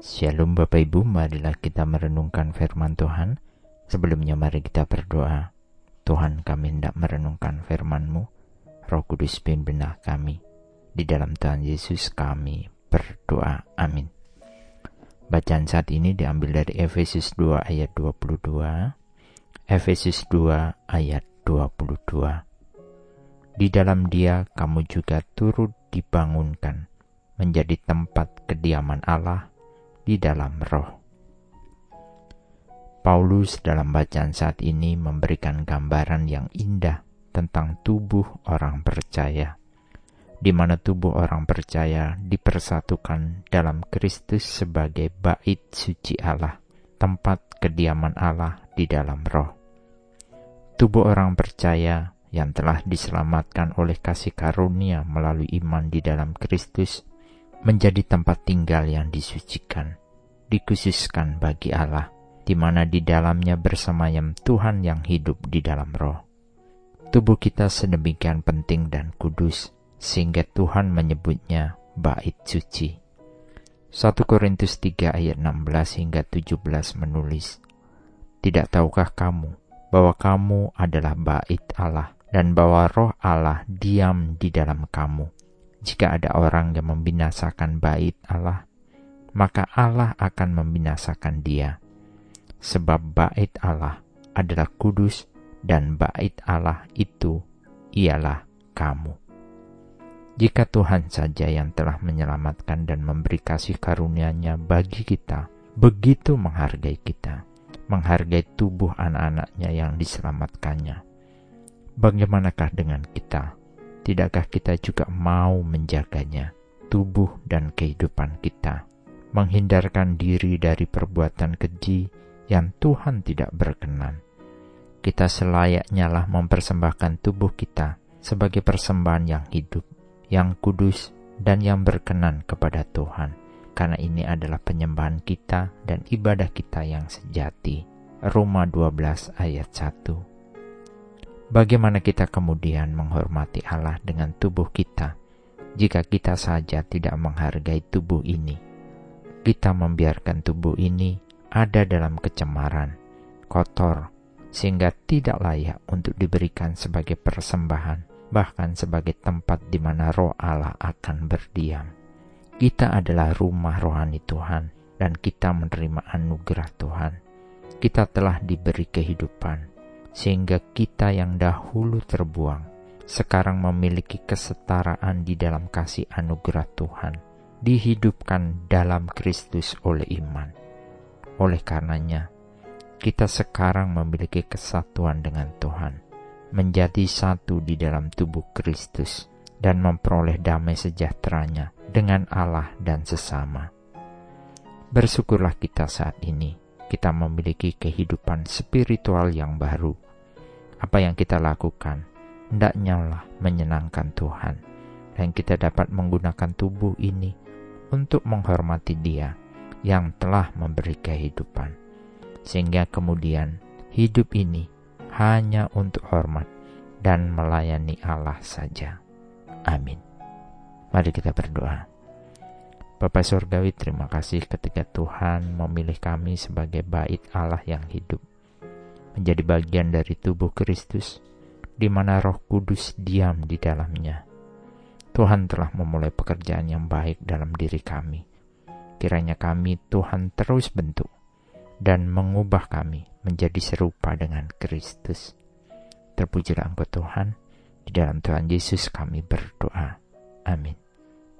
Shalom Bapak Ibu, marilah kita merenungkan firman Tuhan. Sebelumnya mari kita berdoa. Tuhan kami hendak merenungkan firman-Mu. Roh Kudus pimpinlah kami. Di dalam Tuhan Yesus kami berdoa. Amin. Bacaan saat ini diambil dari Efesus 2 ayat 22. Efesus 2 ayat 22. Di dalam dia kamu juga turut dibangunkan menjadi tempat kediaman Allah di dalam roh. Paulus dalam bacaan saat ini memberikan gambaran yang indah tentang tubuh orang percaya, di mana tubuh orang percaya dipersatukan dalam Kristus sebagai bait suci Allah, tempat kediaman Allah di dalam roh. Tubuh orang percaya yang telah diselamatkan oleh kasih karunia melalui iman di dalam Kristus menjadi tempat tinggal yang disucikan dikhususkan bagi Allah, di mana di dalamnya bersemayam Tuhan yang hidup di dalam roh. Tubuh kita sedemikian penting dan kudus, sehingga Tuhan menyebutnya bait suci. 1 Korintus 3 ayat 16 hingga 17 menulis, Tidak tahukah kamu bahwa kamu adalah bait Allah dan bahwa roh Allah diam di dalam kamu? Jika ada orang yang membinasakan bait Allah, maka Allah akan membinasakan dia. Sebab bait Allah adalah kudus dan bait Allah itu ialah kamu. Jika Tuhan saja yang telah menyelamatkan dan memberi kasih karunia-Nya bagi kita, begitu menghargai kita, menghargai tubuh anak-anaknya yang diselamatkannya. Bagaimanakah dengan kita? Tidakkah kita juga mau menjaganya, tubuh dan kehidupan kita? menghindarkan diri dari perbuatan keji yang Tuhan tidak berkenan. Kita selayaknya lah mempersembahkan tubuh kita sebagai persembahan yang hidup, yang kudus, dan yang berkenan kepada Tuhan, karena ini adalah penyembahan kita dan ibadah kita yang sejati. Roma 12 ayat 1 Bagaimana kita kemudian menghormati Allah dengan tubuh kita jika kita saja tidak menghargai tubuh ini? kita membiarkan tubuh ini ada dalam kecemaran, kotor, sehingga tidak layak untuk diberikan sebagai persembahan, bahkan sebagai tempat di mana roh Allah akan berdiam. Kita adalah rumah rohani Tuhan, dan kita menerima anugerah Tuhan. Kita telah diberi kehidupan, sehingga kita yang dahulu terbuang, sekarang memiliki kesetaraan di dalam kasih anugerah Tuhan dihidupkan dalam Kristus oleh iman. Oleh karenanya, kita sekarang memiliki kesatuan dengan Tuhan, menjadi satu di dalam tubuh Kristus, dan memperoleh damai sejahteranya dengan Allah dan sesama. Bersyukurlah kita saat ini, kita memiliki kehidupan spiritual yang baru. Apa yang kita lakukan, hendaknya lah menyenangkan Tuhan, dan kita dapat menggunakan tubuh ini untuk menghormati Dia yang telah memberi kehidupan, sehingga kemudian hidup ini hanya untuk hormat dan melayani Allah saja. Amin. Mari kita berdoa. Bapak Surgawi, terima kasih ketika Tuhan memilih kami sebagai bait Allah yang hidup, menjadi bagian dari tubuh Kristus, di mana Roh Kudus diam di dalamnya Tuhan telah memulai pekerjaan yang baik dalam diri kami. Kiranya kami Tuhan terus bentuk dan mengubah kami menjadi serupa dengan Kristus. Terpujilah Engkau Tuhan, di dalam Tuhan Yesus kami berdoa. Amin.